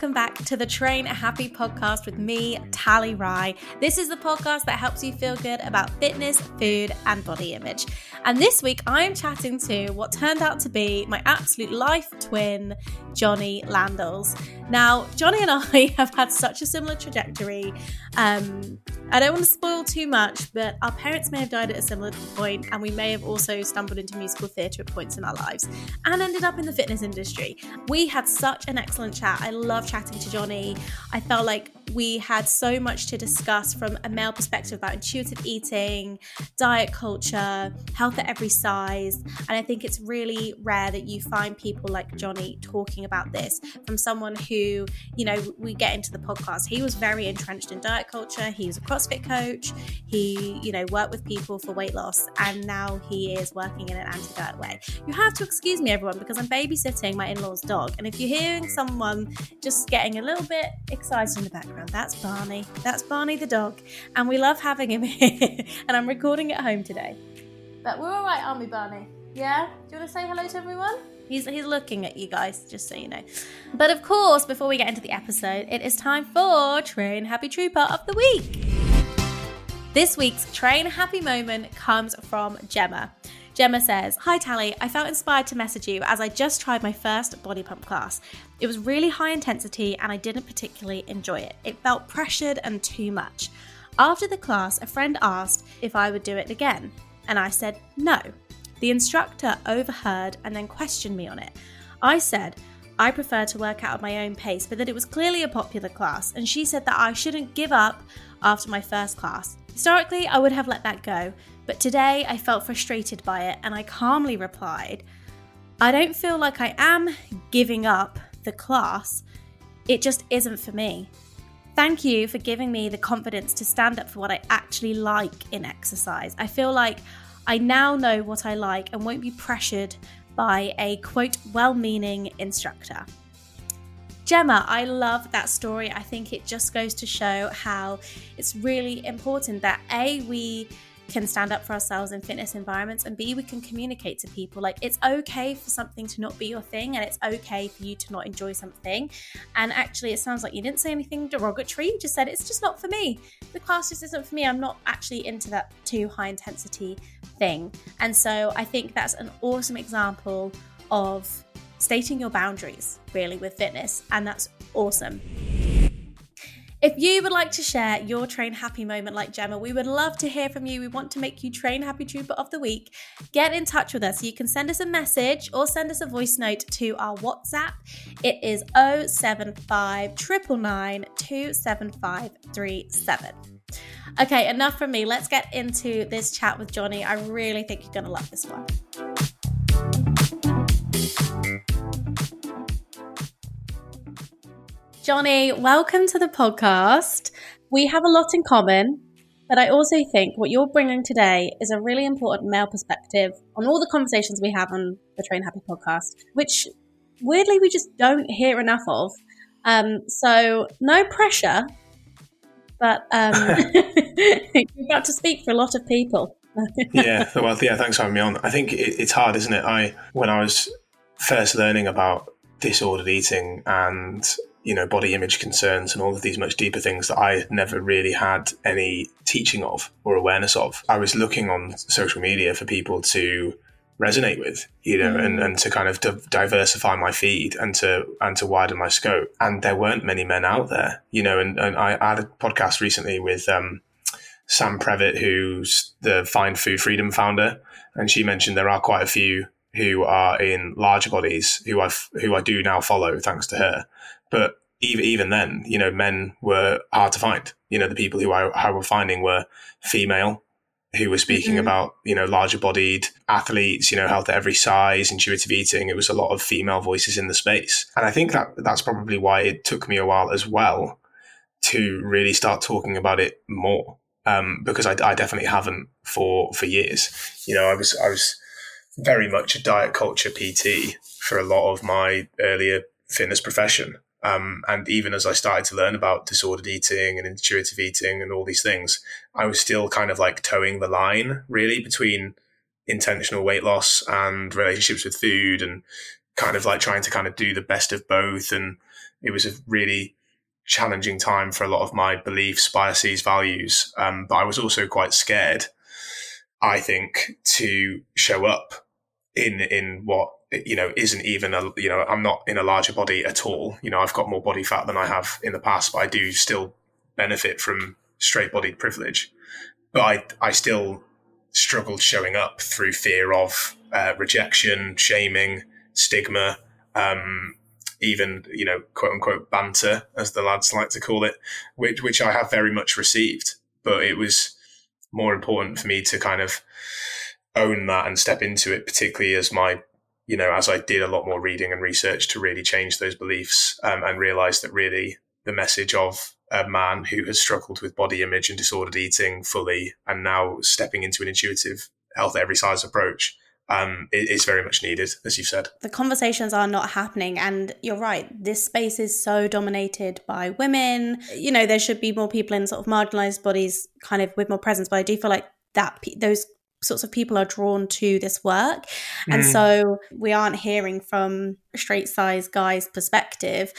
Welcome back to the Train Happy podcast with me, Tally Rye. This is the podcast that helps you feel good about fitness, food, and body image. And this week I am chatting to what turned out to be my absolute life twin, Jonny Landels. Now, Jonny and I have had such a similar trajectory. Um, I don't want to spoil too much, but our parents may have died at a similar point, and we may have also stumbled into musical theatre at points in our lives and ended up in the fitness industry. We had such an excellent chat. I love chatting to Jonny. I felt like we had so much to discuss from a male perspective about intuitive eating, diet culture, health at every size. And I think it's really rare that you find people like Jonny talking about this from someone who, you know, we get into the podcast. He was very entrenched in diet culture. He was a CrossFit coach. He, you know, worked with people for weight loss. And now he is working in an anti diet way. You have to excuse me, everyone, because I'm babysitting my in law's dog. And if you're hearing mm. someone just getting a little bit excited in the background, that's Barney. That's Barney the dog. And we love having him here. and I'm recording at home today. But we're all right, aren't we, Barney? Yeah? Do you want to say hello to everyone? He's, he's looking at you guys, just so you know. But of course, before we get into the episode, it is time for Train Happy Trouper of the Week. This week's Train Happy moment comes from Gemma. Gemma says, Hi Tally, I felt inspired to message you as I just tried my first body pump class. It was really high intensity and I didn't particularly enjoy it. It felt pressured and too much. After the class, a friend asked if I would do it again, and I said no. The instructor overheard and then questioned me on it. I said, I prefer to work out at my own pace, but that it was clearly a popular class, and she said that I shouldn't give up after my first class. Historically, I would have let that go, but today I felt frustrated by it and I calmly replied, I don't feel like I am giving up the class, it just isn't for me. Thank you for giving me the confidence to stand up for what I actually like in exercise. I feel like I now know what I like and won't be pressured by a quote well meaning instructor. Gemma, I love that story. I think it just goes to show how it's really important that A, we can stand up for ourselves in fitness environments and b we can communicate to people. Like it's okay for something to not be your thing and it's okay for you to not enjoy something. And actually it sounds like you didn't say anything derogatory you just said it's just not for me. The class just isn't for me. I'm not actually into that too high intensity thing. And so i think that's an awesome example of stating your boundaries really with fitness. And that's awesome if you would like to share your Train Happy moment like Gemma, we would love to hear from you. We want to make you Train Happy Trouper of the Week. Get in touch with us. You can send us a message or send us a voice note to our WhatsApp. It is 075 Okay, enough from me. Let's get into this chat with Jonny. I really think you're going to love this one. Jonny, welcome to the podcast. We have a lot in common, but I also think what you're bringing today is a really important male perspective on all the conversations we have on the Train Happy podcast, which weirdly we just don't hear enough of. Um, so, no pressure, but um, you're about to speak for a lot of people. yeah, well, yeah, thanks for having me on. I think it, it's hard, isn't it? I when I was first learning about disordered eating and you know, body image concerns and all of these much deeper things that I never really had any teaching of or awareness of. I was looking on social media for people to resonate with, you know, mm. and, and to kind of diversify my feed and to and to widen my scope. And there weren't many men out there, you know. And, and I, I had a podcast recently with um, Sam Previtt, who's the Find Food Freedom founder, and she mentioned there are quite a few who are in larger bodies who I who I do now follow thanks to her but even even then, you know, men were hard to find. You know, the people who I, I were finding were female, who were speaking mm-hmm. about you know larger bodied athletes, you know, health at every size, intuitive eating. It was a lot of female voices in the space, and I think that that's probably why it took me a while as well to really start talking about it more. Um, because I, I definitely haven't for for years. You know, I was I was very much a diet culture PT for a lot of my earlier fitness profession. Um, and even as I started to learn about disordered eating and intuitive eating and all these things, I was still kind of like toeing the line really between intentional weight loss and relationships with food and kind of like trying to kind of do the best of both. And it was a really challenging time for a lot of my beliefs, biases, values. Um, but I was also quite scared, I think, to show up in in what you know isn't even a you know I'm not in a larger body at all. You know I've got more body fat than I have in the past, but I do still benefit from straight bodied privilege. But I I still struggled showing up through fear of uh, rejection, shaming, stigma, um, even you know quote unquote banter as the lads like to call it, which which I have very much received. But it was more important for me to kind of own that and step into it, particularly as my you know, as I did a lot more reading and research to really change those beliefs um, and realize that really the message of a man who has struggled with body image and disordered eating fully and now stepping into an intuitive health every size approach um, is very much needed, as you've said. The conversations are not happening. And you're right, this space is so dominated by women. You know, there should be more people in sort of marginalized bodies kind of with more presence. But I do feel like that those sorts of people are drawn to this work. Mm. And so we aren't hearing from straight size guys' perspective.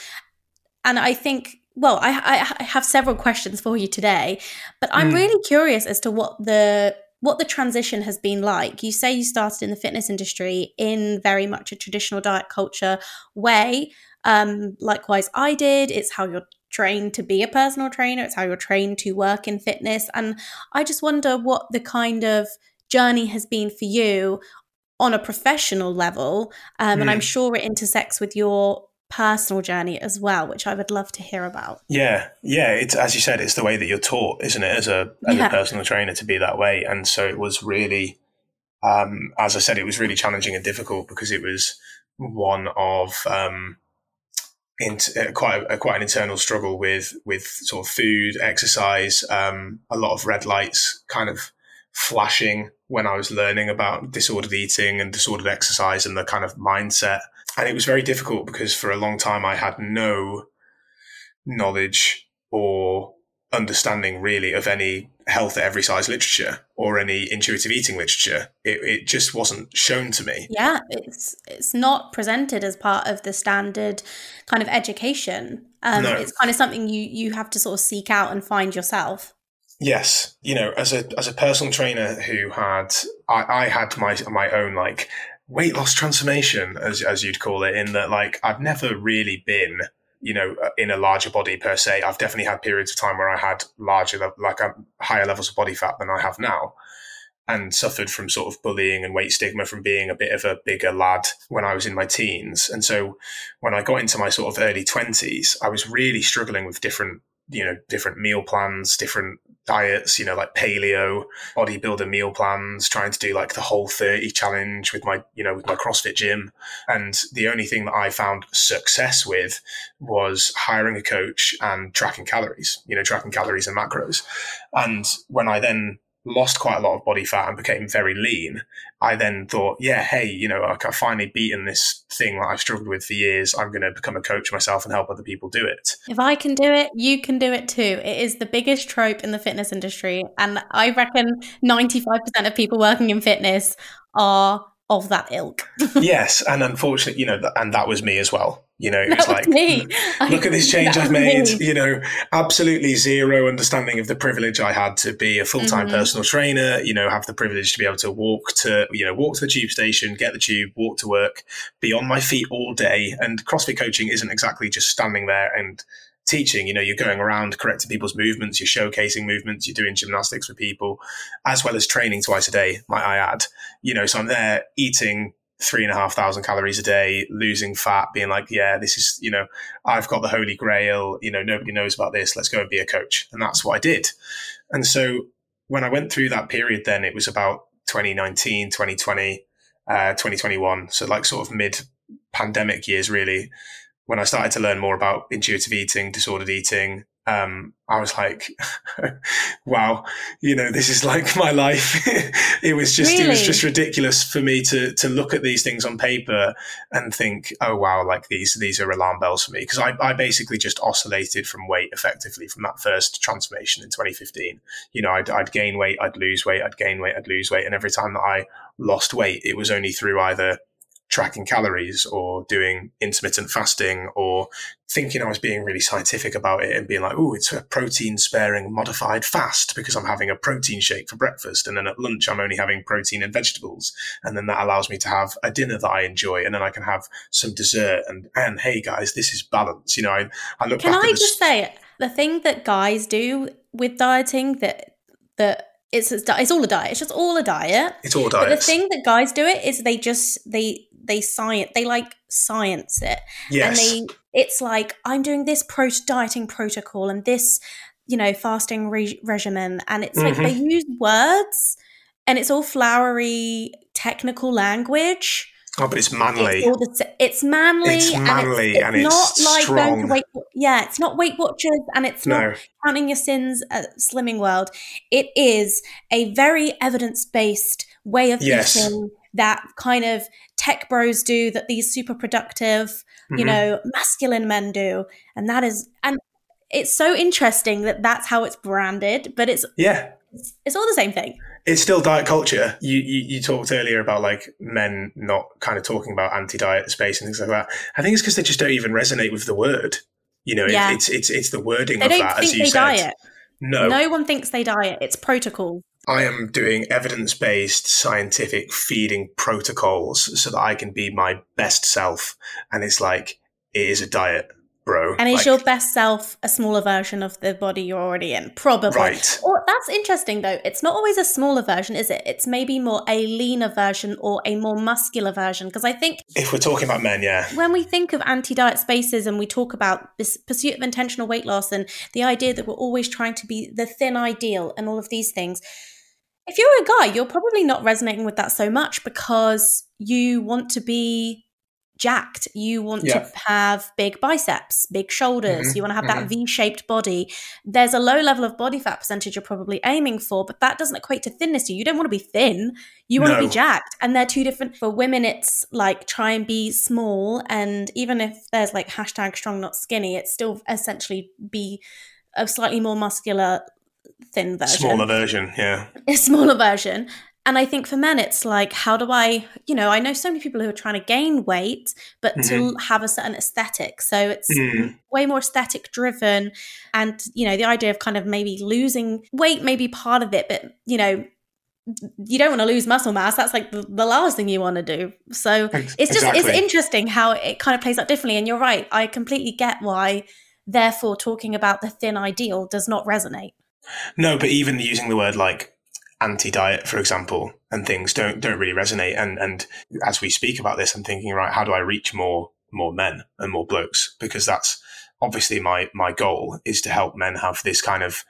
And I think, well, I, I have several questions for you today, but I'm mm. really curious as to what the what the transition has been like. You say you started in the fitness industry in very much a traditional diet culture way. Um, likewise, I did. It's how you're trained to be a personal trainer. It's how you're trained to work in fitness. And I just wonder what the kind of journey has been for you on a professional level. Um, mm. And I'm hmm. sure it intersects with your personal journey as well, which I would love to hear about. Yeah, yeah. It's as you said, it's the way that you're taught, isn't it, as a as yeah. a personal trainer to be that way. And so it was really, um, as I said, it was really challenging and difficult because it was one of um, uh, quite a, quite an internal struggle with with sort of food, exercise, um, a lot of red lights, kind of flashing when I was learning about disordered eating and disordered exercise and the kind of mindset. And it was very difficult because for a long time I had no knowledge or understanding really of any health at every size literature or any intuitive eating literature. It, it just wasn't shown to me. Yeah, it's it's not presented as part of the standard kind of education. Um, no. It's kind of something you you have to sort of seek out and find yourself. Yes, you know, as a as a personal trainer who had I, I had my my own like weight loss transformation, as as you'd call it, in that like I've never really been you know in a larger body per se. I've definitely had periods of time where I had larger like um, higher levels of body fat than I have now. And suffered from sort of bullying and weight stigma from being a bit of a bigger lad when I was in my teens. And so when I got into my sort of early 20s, I was really struggling with different you know different meal plans different diets, you know, like paleo, bodybuilder meal plans, trying to do like the whole 30 challenge with my, you know, with my CrossFit gym. And the only thing that I found success with was hiring a coach and tracking calories, you know, tracking calories and macros. And when I then lost quite a lot of body fat and became very lean, I then thought, yeah, hey, you know, I've finally beaten this thing that I've struggled with for years. I'm going to become a coach myself and help other people do it. If I can do it, you can do it too. It is the biggest trope in the fitness industry. And I reckon 95% of people working in fitness are of that ilk. yes. And unfortunately, you know, and that was me as well. You know, it's like, me. look at this change I've made. Me. You know, absolutely zero understanding of the privilege I had to be a full time mm-hmm. personal trainer. You know, have the privilege to be able to walk to, you know, walk to the tube station, get the tube, walk to work, be on my feet all day. And CrossFit coaching isn't exactly just standing there and teaching. You know, you're going around correcting people's movements, you're showcasing movements, you're doing gymnastics with people, as well as training twice a day, might I add. You know, so I'm there eating three and a half thousand calories a day, losing fat, being like, yeah, this is, you know, I've got the holy grail. You know, nobody knows about this. Let's go and be a coach. And that's what I did. And so when I went through that period, then it was about 2019, 2020, uh, 2021. So like sort of mid pandemic years, really, when I started to learn more about intuitive eating, disordered eating, um, I was like, wow, you know, this is like my life. it was just, really? it was just ridiculous for me to, to look at these things on paper and think, oh, wow, like these, these are alarm bells for me. Cause I, I basically just oscillated from weight effectively from that first transformation in 2015. You know, I'd, I'd gain weight, I'd lose weight, I'd gain weight, I'd lose weight. And every time that I lost weight, it was only through either tracking calories or doing intermittent fasting or thinking I was being really scientific about it and being like, oh, it's a protein sparing modified fast because I'm having a protein shake for breakfast. And then at lunch, I'm only having protein and vegetables. And then that allows me to have a dinner that I enjoy. And then I can have some dessert. And, and hey, guys, this is balance. You know, I, I look Can I just say the thing that guys do with dieting that, that, it's it's all a diet. It's just all a diet. It's all diet. But the thing that guys do it is they just they they science they like science it yes. and they it's like i'm doing this pro dieting protocol and this you know fasting re- regimen and it's mm-hmm. like they mm-hmm. use words and it's all flowery technical language Oh, but it's manly. It's, the, it's manly. It's manly, and it's, and it's not like strong. going Weight. Yeah, it's not Weight Watchers, and it's no. not counting your sins at Slimming World. It is a very evidence based way of yes. eating that kind of tech bros do that these super productive mm-hmm. you know masculine men do and that is and it's so interesting that that's how it's branded but it's yeah it's, it's all the same thing it's still diet culture. You, you, you talked earlier about like men not kind of talking about anti-diet space and things like that. I think it's because they just don't even resonate with the word. You know, yeah. it, it's it's it's the wording they of that. as you said. Diet. No, no one thinks they diet. It's protocol. I am doing evidence based scientific feeding protocols so that I can be my best self. And it's like, it is a diet, bro. And is like, your best self a smaller version of the body you're already in? Probably. Right. Or that's interesting though. It's not always a smaller version, is it? It's maybe more a leaner version or a more muscular version. Because I think if we're talking about men, yeah. When we think of anti-diet spaces and we talk about this pursuit of intentional weight loss and the idea that we're always trying to be the thin ideal and all of these things if you're a guy, you're probably not resonating with that so much because you want to be jacked. You want yeah. to have big biceps, big shoulders. Mm-hmm. You want to have mm-hmm. that V shaped body. There's a low level of body fat percentage you're probably aiming for, but that doesn't equate to thinness. You don't want to be thin. You want no. to be jacked. And they're two different. For women, it's like try and be small. And even if there's like hashtag strong, not skinny, it's still essentially be a slightly more muscular thin version. Smaller version, yeah. A smaller version. And I think for men, it's like, how do I, you know, I know so many people who are trying to gain weight, but mm-hmm. to have a certain aesthetic. So it's mm. way more aesthetic driven. And, you know, the idea of kind of maybe losing weight may be part of it, but, you know, you don't want to lose muscle mass. That's like the, the last thing you want to do. So it's just, exactly. it's interesting how it kind of plays out differently. And you're right. I completely get why, therefore, talking about the thin ideal does not resonate. No, but even using the word like anti-diet, for example, and things don't don't really resonate. And and as we speak about this, I'm thinking, right, how do I reach more more men and more blokes? Because that's obviously my my goal is to help men have this kind of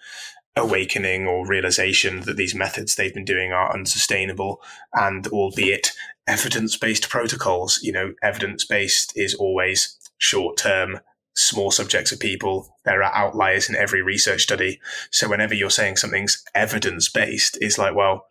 awakening or realization that these methods they've been doing are unsustainable and albeit evidence based protocols, you know, evidence based is always short term small subjects of people. There are outliers in every research study. So whenever you're saying something's evidence based, it's like, well,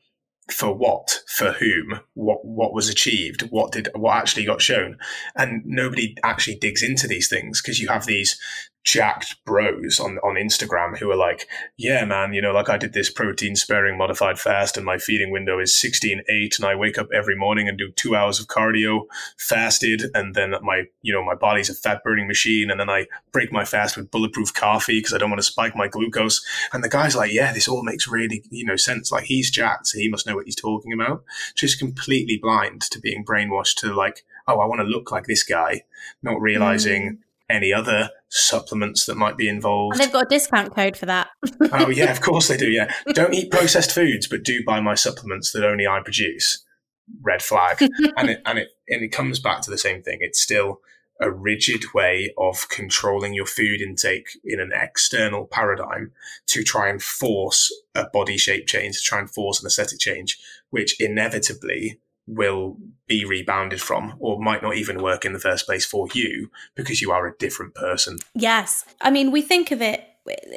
for what, for whom, what what was achieved, what did what actually got shown, and nobody actually digs into these things because you have these jacked bros on on Instagram who are like, yeah, man, you know, like I did this protein sparing modified fast, and my feeding window is sixteen eight, and I wake up every morning and do two hours of cardio, fasted, and then my you know my body's a fat burning machine, and then I break my fast with bulletproof coffee because I don't want to spike my glucose. And the guy's like, yeah, this all makes really you know sense. Like he's jacked, so he must know what he's talking about. Just completely blind to being brainwashed to like, oh, I want to look like this guy, not realizing. Mm any other supplements that might be involved. And they've got a discount code for that. oh yeah, of course they do. Yeah, don't eat processed foods, but do buy my supplements that only I produce. red flag. and it and it and it comes back to the same thing. It's still a rigid way of controlling your food intake in an external paradigm to try and force a body shape change, to try and force an aesthetic change, which inevitably will be rebounded from or might not even work in the first place for you because you are a different person. Yes. I mean, we think of it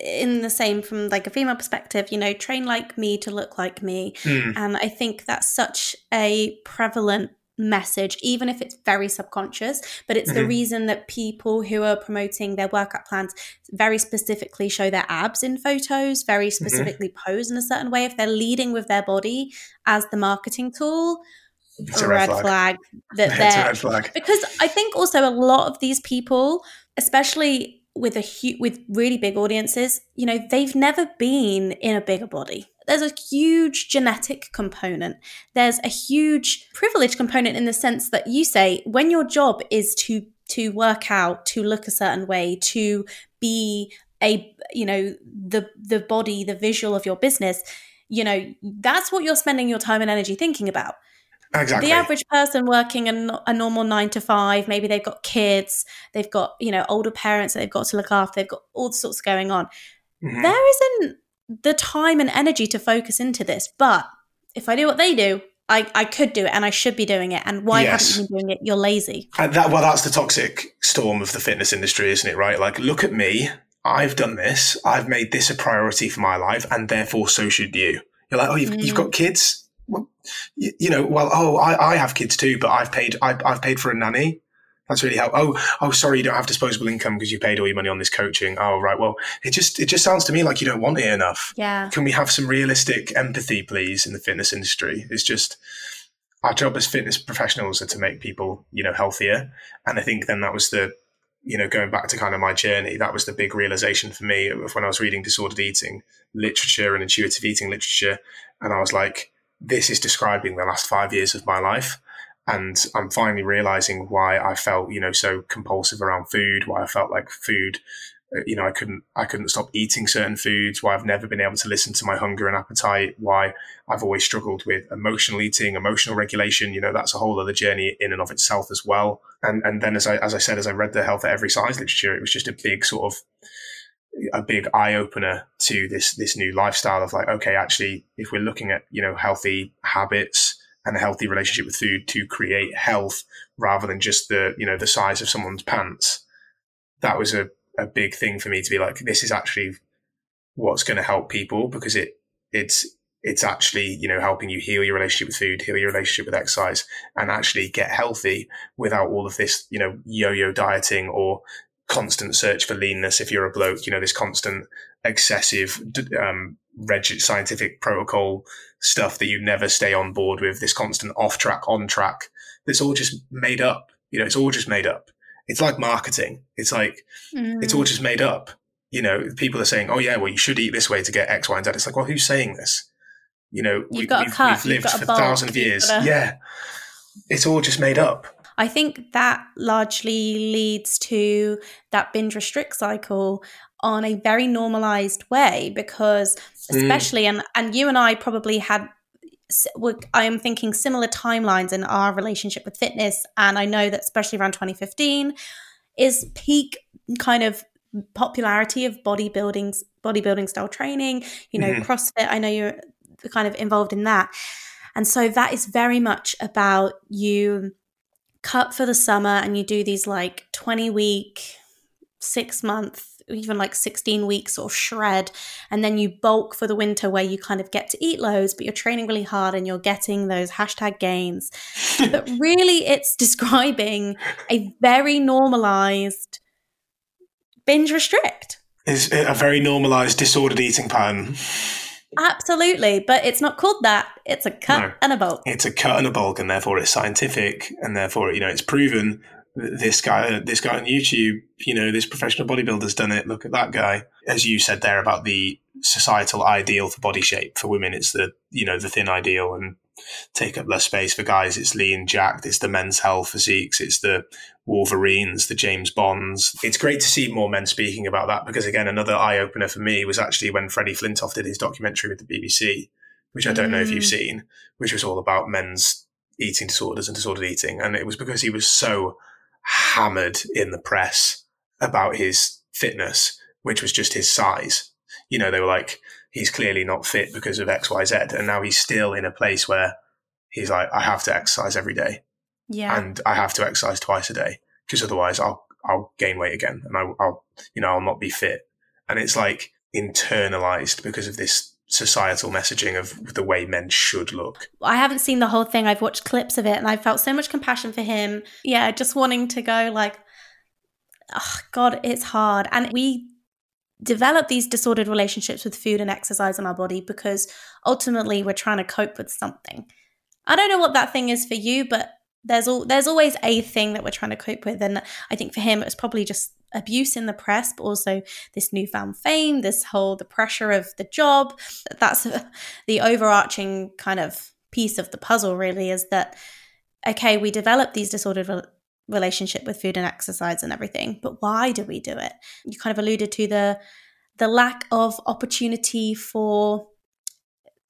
in the same from like a female perspective, you know, train like me to look like me. Mm. And I think that's such a prevalent message, even if it's very subconscious. But it's mm-hmm. the reason that people who are promoting their workout plans very specifically show their abs in photos, very mm-hmm. specifically mm-hmm. pose in a certain way. If they're leading with their body as the marketing tool, it's a red, red flag. flag. that they're red flag. because I think also a lot of these people, especially with a hu- with really big audiences, you know, they've never been in a bigger body there's a huge genetic component. There's a huge privilege component in the sense that you say when your job is to to work out, to look a certain way, to be a you know the the body, the visual of your business, you know, that's what you're spending your time and energy thinking about. Exactly. The average person working a, a, normal nine to five, maybe they've got kids, they've got, you know, older parents that they've got to look after, they've got all sorts going on. Mm-hmm. There isn't the time and energy to focus into this. But if I do what they do, I, I could do it and I should be doing it. And why yes. haven't you been doing it? You're lazy. And that well, that's the toxic storm of the fitness industry, isn't it? Right? Like, look at me. I've done this. I've made this a priority for my life, and therefore so should you. You're like, oh, you've, mm. you've got kids. Well, you, you, know, well, oh, I, I have kids too, but I've paid I, I've paid for a nanny. That's really helpful. Oh, oh, sorry, you don't have disposable income because you paid all your money on this coaching. Oh, right. Well, it just it just sounds to me like you don't want it enough. Yeah. Can we have some realistic empathy, please, in the fitness industry? It's just our job as fitness professionals are to make people, you know, healthier. And I think then that was the, you know, going back to kind of my journey, that was the big realization for me of when I was reading disordered eating literature and intuitive eating literature, and I was like, this is describing the last five years of my life and I'm finally realizing why I felt, you know, so compulsive around food, why I felt like food, uh, you know, I couldn't, I couldn't stop eating certain foods, why I've never been able to listen to my hunger and appetite, why I've always struggled with emotional eating, emotional regulation. You know, that's a whole other journey in and of itself as well. And, and then as I, as I said, as I read the health at every size literature, it was just a big sort of, a big eye opener to this, this new lifestyle of like, okay, actually, if we're looking at, you know, healthy habits, and a healthy relationship with food to create health rather than just the you know the size of someone's pants that was a, a big thing for me to be like this is actually what's going to help people because it it's it's actually you know helping you heal your relationship with food heal your relationship with exercise and actually get healthy without all of this you know yo-yo dieting or constant search for leanness if you're a bloke you know this constant excessive um, rigid scientific protocol stuff that you never stay on board with, this constant off track, on track, that's all just made up. You know, it's all just made up. It's like marketing. It's like, mm. it's all just made up. You know, people are saying, oh, yeah, well, you should eat this way to get X, Y, and Z. It's like, well, who's saying this? You know, we, have we've, lived for a thousand of years. Gotta... Yeah. It's all just made up. I think that largely leads to that binge restrict cycle on a very normalized way because mm. especially mm. and and you and I probably had I am thinking similar timelines in our relationship with fitness and I know that especially around 2015 is peak kind of popularity of bodybuilding bodybuilding style training you know mm-hmm. CrossFit I know you're kind of involved in that and so that is very much about you cut for the summer and you do these like 20 week 6 month even like 16 weeks or shred and then you bulk for the winter where you kind of get to eat loads but you're training really hard and you're getting those hashtag gains. But really it's describing a very normalized binge restrict. Is a very normalized disordered eating pattern Absolutely, but it's not called that. It's a cut no, and a bulk. It's a cut and a bulk, and therefore it's scientific, and therefore you know it's proven this guy, this guy on YouTube, you know, this professional bodybuilder's done it. Look at that guy. As you said there about the societal ideal for body shape for women, it's the, you know, the thin ideal and take up less space for guys. It's lean, jacked. It's the men's health physiques. It's the Wolverines, the James Bonds. It's great to see more men speaking about that because again, another eye opener for me was actually when Freddie Flintoff did his documentary with the BBC, which I don't mm. know if you've mm. seen, which was all about men's eating disorders and disordered eating. And it was because he was so hammered in the press about his fitness, which was just his size. You know, they were like, he's clearly not fit because of X, Y, Z. And now he's still in a place where he's like, I have to exercise every day. Yeah. And I have to exercise twice a day because otherwise I'll, I'll gain weight again and I, I'll, you know, I'll not be fit. And it's like internalized because of this societal messaging of the way men should look. I haven't seen the whole thing. I've watched clips of it and I felt so much compassion for him. Yeah, just wanting to go like oh god, it's hard. And we develop these disordered relationships with food and exercise in our body because ultimately we're trying to cope with something. I don't know what that thing is for you, but there's all there's always a thing that we're trying to cope with and I think for him it was probably just abuse in the press, but also this newfound fame, this whole the pressure of the job. That's the overarching kind of piece of the puzzle. Really, is that okay? We develop these disordered re- relationship with food and exercise and everything, but why do we do it? You kind of alluded to the the lack of opportunity for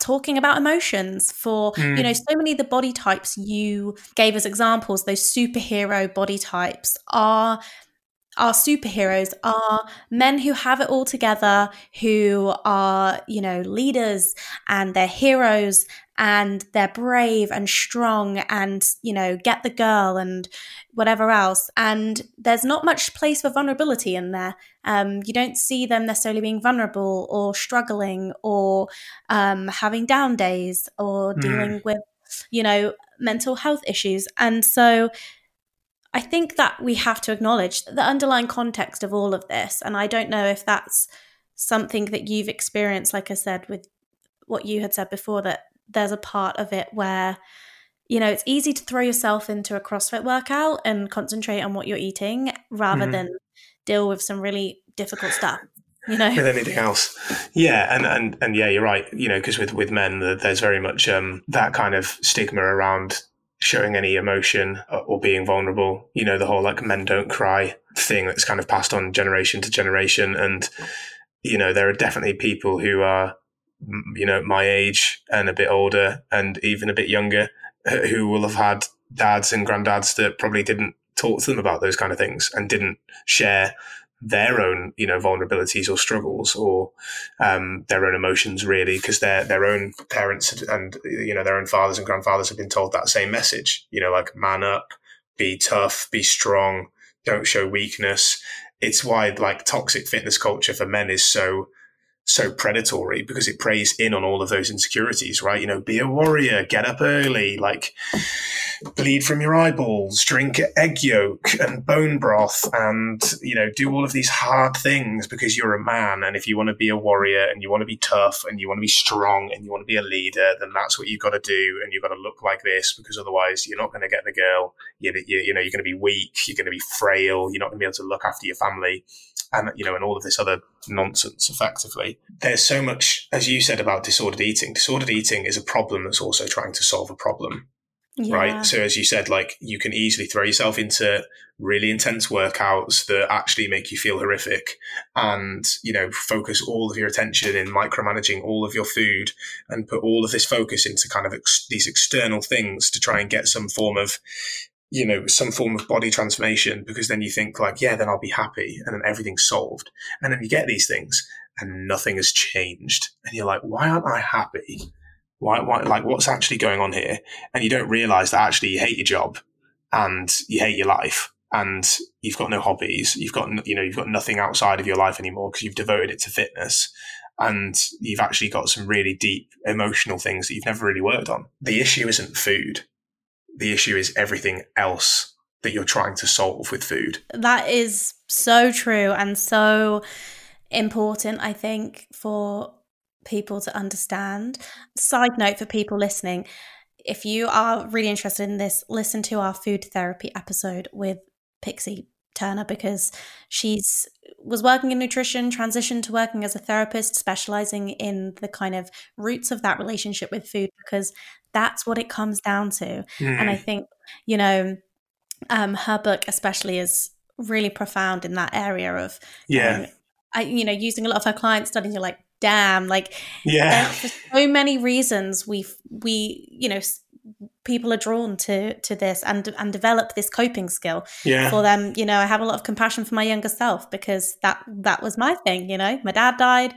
talking about emotions for mm. you know so many of the body types you gave as examples those superhero body types are our superheroes are men who have it all together, who are, you know, leaders and they're heroes and they're brave and strong and, you know, get the girl and whatever else. And there's not much place for vulnerability in there. Um, you don't see them necessarily being vulnerable or struggling or um, having down days or mm. dealing with, you know, mental health issues. And so, I think that we have to acknowledge the underlying context of all of this. And I don't know if that's something that you've experienced, like I said, with what you had said before, that there's a part of it where, you know, it's easy to throw yourself into a CrossFit workout and concentrate on what you're eating rather mm-hmm. than deal with some really difficult stuff. You know, with anything else, yeah, and and and yeah, you're right. You know, because with with men, there's very much um, that kind of stigma around showing any emotion uh, or being vulnerable. You know, the whole like men don't cry thing that's kind of passed on generation to generation. And, you know, there are definitely people who are, you know, my age and a bit older and even a bit younger uh, who will have had dads and granddads that probably didn't talk to them about those kind of things and didn't share their own you know vulnerabilities or struggles or um, their own emotions really because their their own parents and you know their own fathers and grandfathers have been told that same message you know like man up be tough be strong don't show weakness it's why like toxic fitness culture for men is so so predatory because it preys in on all of those insecurities, right? You know, be a warrior, get up early, like bleed from your eyeballs, drink egg yolk and bone broth, and, you know, do all of these hard things because you're a man. And if you want to be a warrior and you want to be tough and you want to be strong and you want to be a leader, then that's what you've got to do. And you've got to look like this because otherwise you're not going to get the girl. You, you, you know, you're going to be weak, you're going to be frail, you're not going to be able to look after your family and you know, and all of this other nonsense. Effectively, there's so much, as you said about disordered eating. Disordered eating is a problem that's also trying to solve a problem. Yeah. Right. So as you said, like you can easily throw yourself into really intense workouts that actually make you feel horrific and, you know, focus all of your attention in micromanaging all of your food and put all of this focus into kind of ex- these external things to try and get some form of you know, some form of body transformation because then you think like, yeah, then I'll be happy and then everything's solved. And then you get these things and nothing has changed. And you're like, why aren't I happy? Why, why, like what's actually going on here? And you don't realize that actually you hate your job and you hate your life and you've got no hobbies. You've got, you know, you've got nothing outside of your life anymore because you've devoted it to fitness and you've actually got some really deep emotional things that you've never really worked on. The issue isn't food the issue is everything else that you're trying to solve with food. That is so true and so important, I think, for people to understand. Side note for people listening if you are really interested in this, listen to our food therapy episode with Pixie Turner because she's was working in nutrition, transitioned to working as a therapist, specializing in the kind of roots of that relationship with food because that's what it comes down to. Mm. And I think, you know, um, her book especially is really profound in that area of yeah. Um, I, you know, using a lot of her client studies, you're like, damn, like, yeah, for so many reasons we we you know people are drawn to to this and and develop this coping skill Yeah. for them. You know i have a lot of compassion for my younger self because that that was my thing you know? My dad died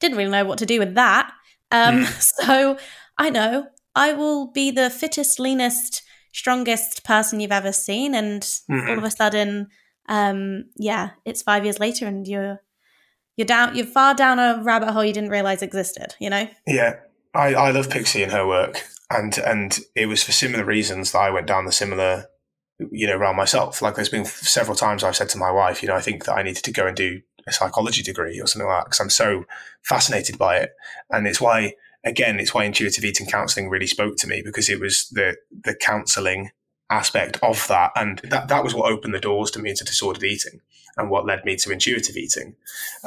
didn't really know what to do with that. Um so i know i will be the fittest leanest strongest person you've ever seen and Mhm. all of a sudden um yeah it's five years later and you're you're down you're far down a rabbit hole you didn't realize existed you know? Yeah, I, I love Pixie and her work, and and it was for similar reasons that I went down the similar, you know, realm myself. Like there's been several times I've said to my wife, you know, I think that I needed to go and do a psychology degree or something like that because I'm so fascinated by it, and it's why again it's why intuitive eating counselling really spoke to me because it was the the counselling aspect of that, and that that was what opened the doors to me into disordered eating and what led me to intuitive eating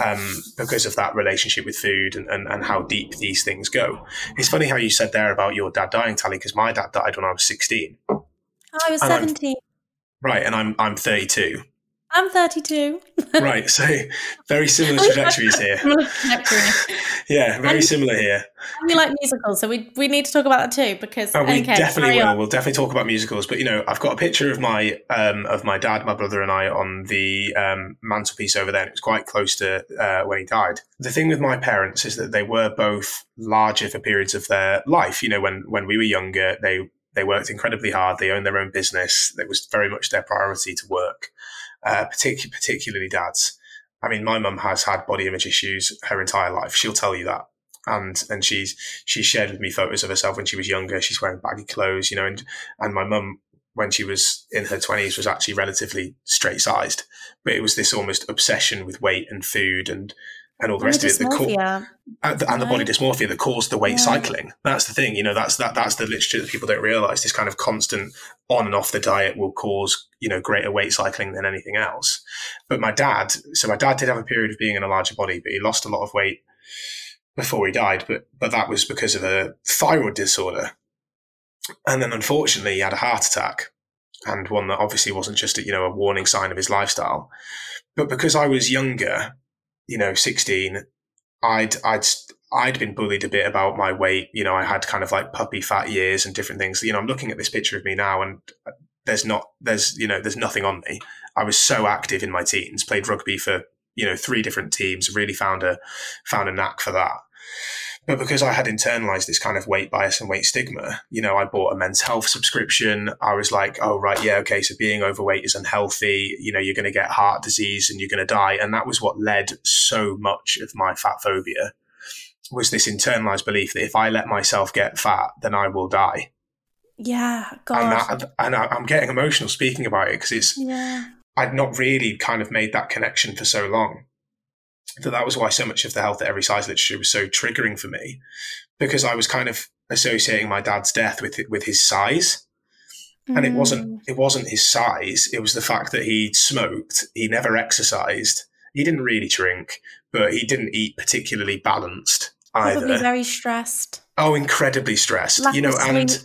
um, because of that relationship with food and, and, and how deep these things go. It's funny how you said there about your dad dying, Tally, because my dad died when I was 16. oh, i was And I'm- 17 Right, and I'm I'm 32. I'm 32 Right, so very similar trajectories here. Yeah, very And- similar here. we like musicals, so we we need to talk about that too because Oh, we okay, definitely will. on. We'll definitely talk about musicals. But you know, I've got a picture of my um, of my dad, my brother, and I on the um, mantelpiece over there. It was quite close to uh, when he died. The thing with my parents is that they were both larger for periods of their life. You know, when when we were younger, they they worked incredibly hard. They owned their own business. It was very much their priority to work, uh, particularly particularly dads. I mean, my mum has had body image issues her entire life. She'll tell you that and and she's she shared with me photos of herself when she was younger. She's wearing baggy clothes, you know, and and my mum when she was in her twenties was actually relatively straight sized, but it was this almost obsession with weight and food and and all the rest of it The co- dysmorphia. and the, and the body dysmorphia that caused the weight Yeah. cycling. That's the thing, you know. That's that that's the literature that people don't realize. This kind of constant on and off the diet will cause you know greater weight cycling than anything else. But my dad, so my dad did have a period of being in a larger body, but he lost a lot of weight before he died. But but that was because of a thyroid disorder, and then unfortunately he had a heart attack, and one that obviously wasn't just a, you know a warning sign of his lifestyle. But because I was younger, you know, sixteen, I'd I'd I'd been bullied a bit about my weight. You know, I had kind of like puppy fat years and different things. You know, I'm looking at this picture of me now, and uh, there's not there's you know there's nothing on me. I was so active in my teens, played rugby for you know three different teams, really found a found a knack for that. But because I had internalized this kind of weight bias and weight stigma, you know, I bought a men's health subscription. I was like, oh, right, yeah, okay, so being overweight is unhealthy. You know, you're going to get heart disease and you're going to die. And that was what led so much of my fat phobia was this internalized belief that if I let myself get fat, then I will die. Yeah, And, God. that, and I- I'm getting emotional speaking about it because it's, yeah. I'd not really kind of made that connection for so long. That that was why so much of the health at every size literature was so triggering for me, because I was kind of associating my dad's death with with his size, and it Mm. wasn't it wasn't his size. It was the fact that he smoked, he never exercised, he didn't really drink, but he didn't eat particularly balanced Probably either. very stressed. oh, incredibly stressed, Lack you know, and.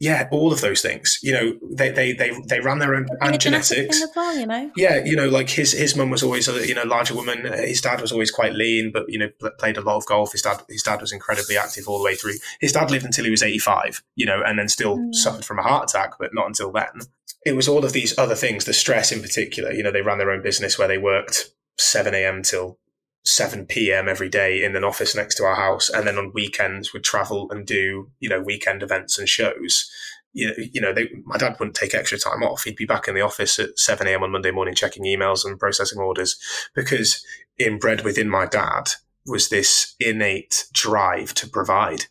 Yeah, all of those things. You know, they they they they ran their own and genetic genetics. as well, you know. Yeah, you know, like his his mum was always a you know larger woman. His dad was always quite lean, but you know played a lot of golf. His dad his dad was incredibly active all the way through. His dad lived until he was eighty five, you know, and then still Mm. suffered from a heart attack, but not until then. It was all of these other things, the stress in particular. You know, they ran their own business where they worked seven a.m. till 7 p.m. every day in an office next to our house, and then on weekends we'd travel and do you know weekend events and shows. You know, you know they, my dad wouldn't take extra time off. He'd be back in the office at 7 a.m. on Monday morning, checking emails and processing orders, because inbred within my dad was this innate drive to provide.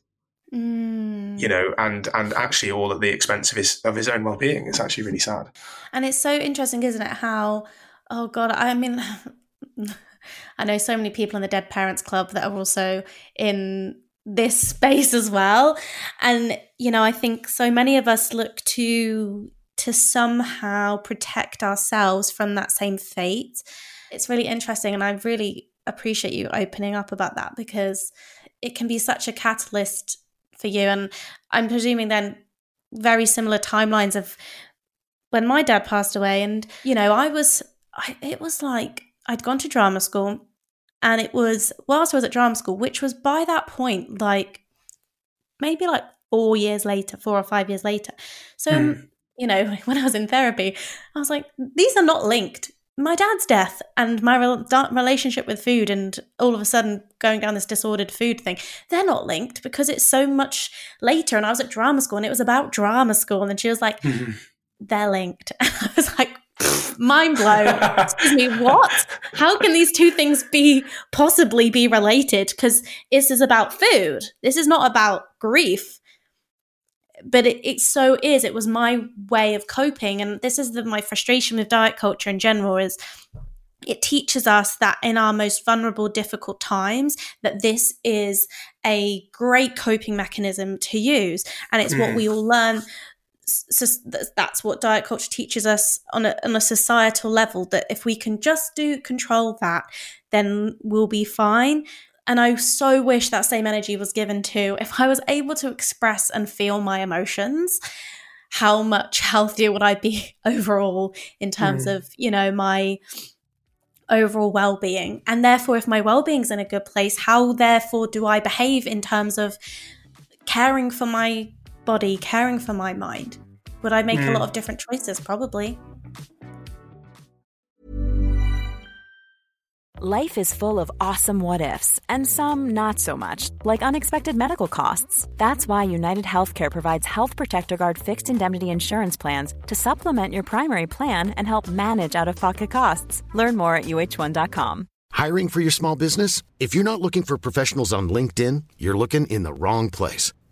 Mm. You know, and and actually all at the expense of his of his own well being. It's actually really sad. And it's so interesting, isn't it? How, oh God, I mean, I know so many people in the Dead Parents Club that are also in this space as well. And, you know, I think so many of us look to to somehow protect ourselves from that same fate. It's really interesting and I really appreciate you opening up about that because it can be such a catalyst for you and I'm presuming then very similar timelines of when my dad passed away and you know i was I, it was like i'd gone to drama school and it was whilst i was at drama school which was by that point like maybe like four years later, four or five years later. So, mm. you know, when I was in therapy, I was like, these are not linked. My dad's death and my relationship with food, and all of a sudden going down this disordered food thing, they're not linked because it's so much later. And I was at drama school and it was about drama school. And then she was like, mm-hmm. they're linked. And I was like, mind blown. Excuse me, what? How can these two things be possibly be related? Because this is about food. This is not about grief. But it, it so is. It was my way of coping, and this is the, my frustration with diet culture in general. Is it teaches us that in our most vulnerable difficult times that this is a great coping mechanism to use and it's mm. what we all learn so that's what diet culture teaches us on a, on a societal level that if we can just do control that then we'll be fine and i so wish that same energy was given to if i was able to express and feel my emotions how much healthier would i be overall in terms mm. of you know my overall well-being and therefore if my well-being's in a good place how therefore do i behave in terms of caring for my body, caring for my mind? Would I make mm. a lot of different choices? Probably. Life is full of awesome what ifs, and some not so much, like unexpected medical costs. That's why United Healthcare provides Health Protector Guard fixed indemnity insurance plans to supplement your primary plan and help manage out of pocket costs. Learn more at uh1.com. Hiring for your small business? If you're not looking for professionals on LinkedIn, you're looking in the wrong place.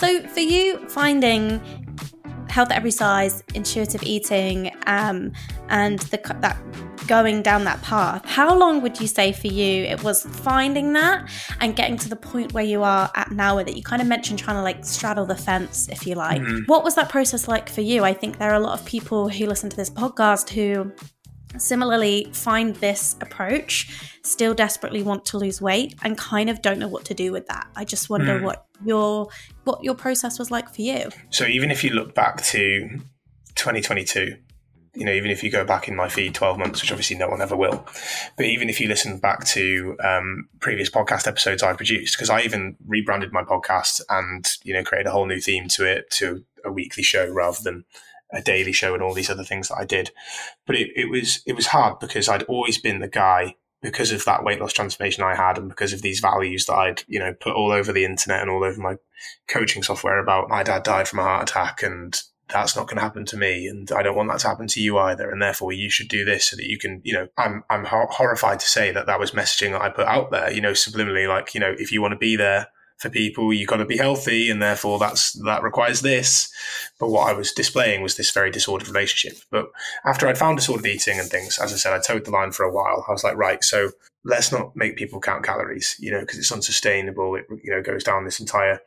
So for you, finding health at every size, intuitive eating, um, and the, that going down that path, how long would you say for you it was finding that and getting to the point where you are at now with it? You kind of mentioned trying to like straddle the fence, if you like. Mm-hmm. What was that process like for you? I think there are a lot of people who listen to this podcast who similarly find this approach still desperately want to lose weight and kind of don't know what to do with that i just wonder mm. what your what your process was like for you so even if you look back to 2022 you know even if you go back in my feed 12 months which obviously no one ever will but even if you listen back to um, previous podcast episodes i produced because i even rebranded my podcast and you know created a whole new theme to it to a weekly show rather than a daily show and all these other things that I did. But it, it was it was hard because I'd always been the guy because of that weight loss transformation I had and because of these values that I'd, you know, put all over the internet and all over my coaching software about my dad died from a heart attack and that's not going to happen to me and I don't want that to happen to you either and therefore you should do this so that you can you know I'm I'm horrified to say that that was messaging that I put out there you know subliminally like you know if you want to be there for people, you've got to be healthy, and therefore that's that requires this. But what I was displaying was this very disordered relationship. But after I'd found disordered eating and things, as I said, I toed the line for a while. I was like, right, so let's not make people count calories, you know, because it's unsustainable. It you know goes down this entire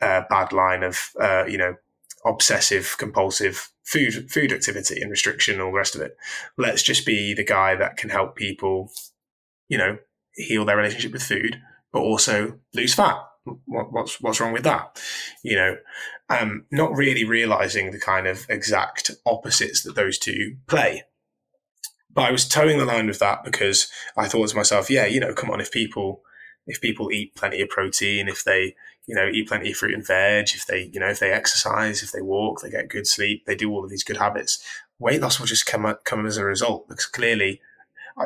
uh, bad line of uh, you know obsessive compulsive food food activity and restriction and all the rest of it. Let's just be the guy that can help people, you know, heal their relationship with food, but also lose fat what, what's what's wrong with that? You know, um, not really realizing the kind of exact opposites that those two play. But I was toeing the line with that because I thought to myself, yeah, you know, come on, if people if people eat plenty of protein, if they you know eat plenty of fruit and veg, if they you know if they exercise, if they walk, they get good sleep, they do all of these good habits, weight loss will just come come as a result because clearly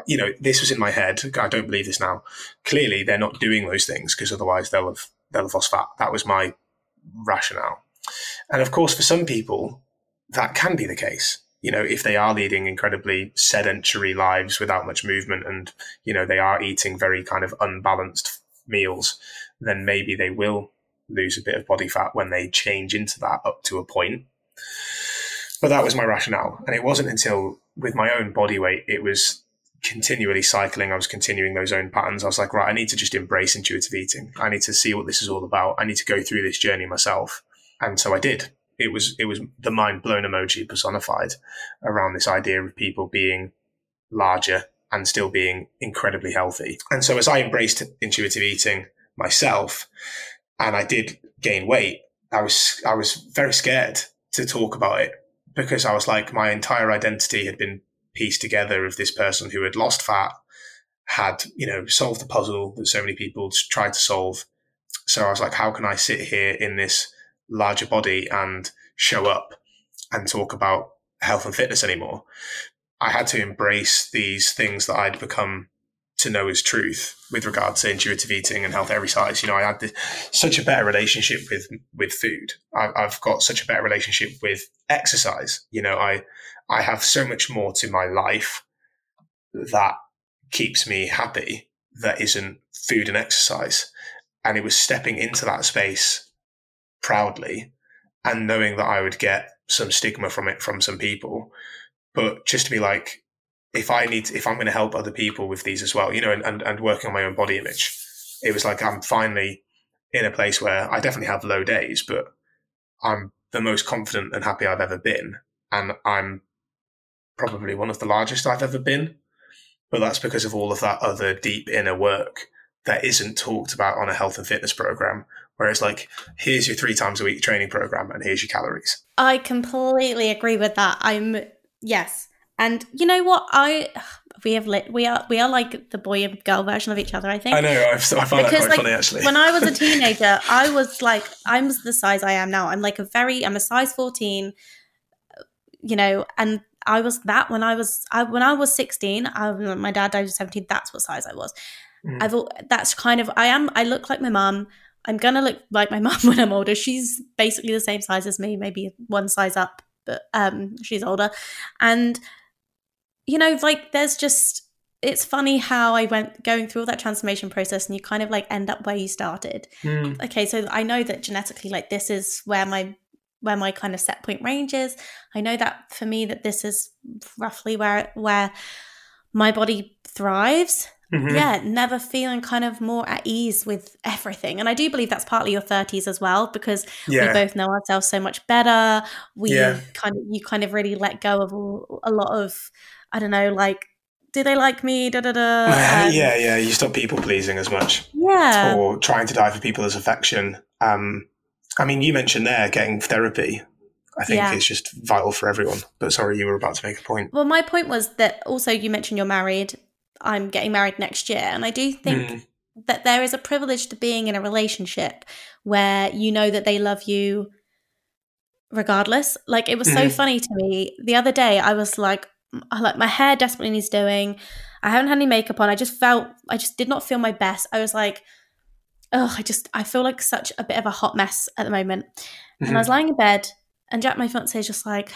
you know, this was in my head. I don't believe this now. Clearly, they're not doing those things because otherwise they'll have fat. That was my rationale. And of course, for some people, that can be the case. You know, if they are leading incredibly sedentary lives without much movement, and you know they are eating very kind of unbalanced meals, then maybe they will lose a bit of body fat when they change into that up to a point. But that was my rationale. And it wasn't until with my own body weight, it was continually cycling. I was continuing those own patterns. I was like, right, I need to just embrace intuitive eating. I need to see what this is all about. I need to go through this journey myself. And so I did. It was it was the mind blown emoji personified around this idea of people being larger and still being incredibly healthy. And so as I embraced intuitive eating myself and I did gain weight, I was I was very scared to talk about it because I was like my entire identity had been pieced together of this person who had lost fat, had, you know, solved the puzzle that so many people tried to solve. So I was like, how can I sit here in this larger body and show up and talk about health and fitness anymore? I had to embrace these things that I'd become to know his truth with regard to intuitive eating and health every size. You know, I had this, such a better relationship with with food. I, I've got such a better relationship with exercise. You know, I I have so much more to my life that keeps me happy that isn't food and exercise. And it was stepping into that space proudly and knowing that I would get some stigma from it from some people. But just to be like, if I need, to, if I'm going to help other people with these as well, you know, and, and, and working on my own body image, it was like I'm finally in a place where I definitely have low days, but I'm the most confident and happy I've ever been. And I'm probably one of the largest I've ever been but that's because of all of that other deep inner work that isn't talked about on a health and fitness program. Whereas, like, here's your three times a week training program, and here's your calories. I completely agree with that. I'm yes, and you know what? I we have lit. We are we are like the boy and girl version of each other. I think. I know. I, I find because, that quite like, funny actually. when I was a teenager, I was like, I'm the size I am now. I'm like a very. I'm a size fourteen. You know, and I was that when I was I, when I was 16. I, my dad died at 17. That's what size I was. Mm. I thought that's kind of I am. I look like my mum. I'm gonna look like my mum when I'm older. She's basically the same size as me, maybe one size up, but um, she's older. And you know, like there's just it's funny how I went going through all that transformation process and you kind of like end up where you started. Mm. Okay, so I know that genetically, like this is where my where my kind of set point range is. I know that for me that this is roughly where where my body thrives. Mm-hmm. Yeah, never feeling kind of more at ease with everything. And I do believe that's partly your 30s as well, because yeah. we both know ourselves so much better. We yeah. kind of, you kind of really let go of a lot of, I don't know, like, do they like me? Da da da. Um, yeah, yeah. You stop people pleasing as much. Yeah. Or trying to die for people's affection. Um, I mean, you mentioned there getting therapy. I think yeah. it's just vital for everyone. But sorry, you were about to make a point. Well, my point was that also you mentioned you're married. I'm getting married next year. And I do think mm. that there is a privilege to being in a relationship where you know that they love you regardless. Like it was so mm. funny to me. The other day I was like like my hair desperately needs doing. I haven't had any makeup on. I just felt I just did not feel my best. I was like oh, I just I feel like such a bit of a hot mess at the moment. Mm-hmm. And I was mm-hmm. lying in bed, and Jack, my fiance, is just like,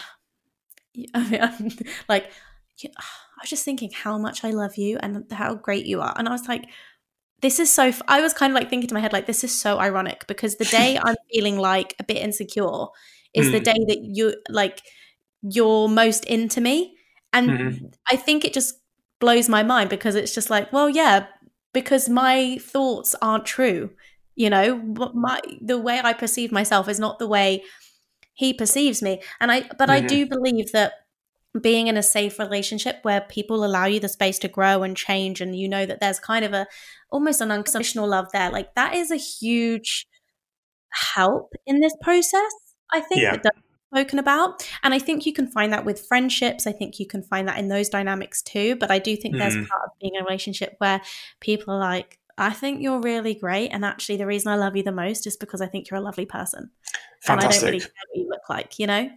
I mean, I'm like, I was just thinking how much I love you and how great you are, and I was like. This is so. F-. I was kind of like thinking to my head, like, this is so ironic because the day I'm feeling like a bit insecure is mm. the day that you like you're most into me, and mm-hmm. I think it just blows my mind because it's just like, well, yeah, because my thoughts aren't true. You know, my the way I perceive myself is not the way he perceives me. And I but mm-hmm. I do believe that being in a safe relationship where people allow you the space to grow and change and you know that there's kind of a almost an unconditional love there like that is a huge help in this process i think yeah spoken about. And I think you can find that with friendships. I think you can find that in those dynamics too. But I do think mm. there's part of being in a relationship where people are like, I think you're really great. And actually, the reason I love you the most is because I think you're a lovely person. Fantastic. And I don't really care what you look like, you know?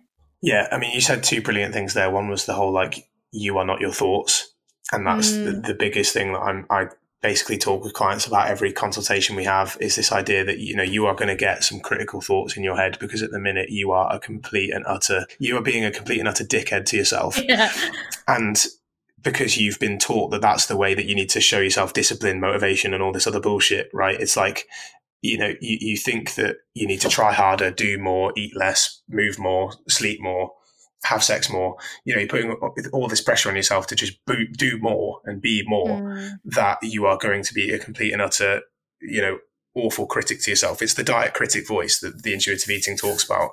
Yeah. I mean, you said two brilliant things there. One was the whole like, you are not your thoughts. And that's mm. the, the, biggest thing that I'm, I basically talk with clients about every consultation we have. Is this idea that you know you are going to get some critical thoughts in your head because at the minute you are a complete and utter you are being a complete and utter dickhead to yourself. Yeah. and because you've been taught that that's the way that you need to show yourself discipline motivation and all this other bullshit right? It's like you know you, you think that you need to try harder do more eat less move more sleep more have sex more. You know, you're putting all this pressure on yourself to just do more and be more. Mm. That you are going to be a complete and utter, you know, awful critic to yourself. It's the diet critic voice that the intuitive eating talks about.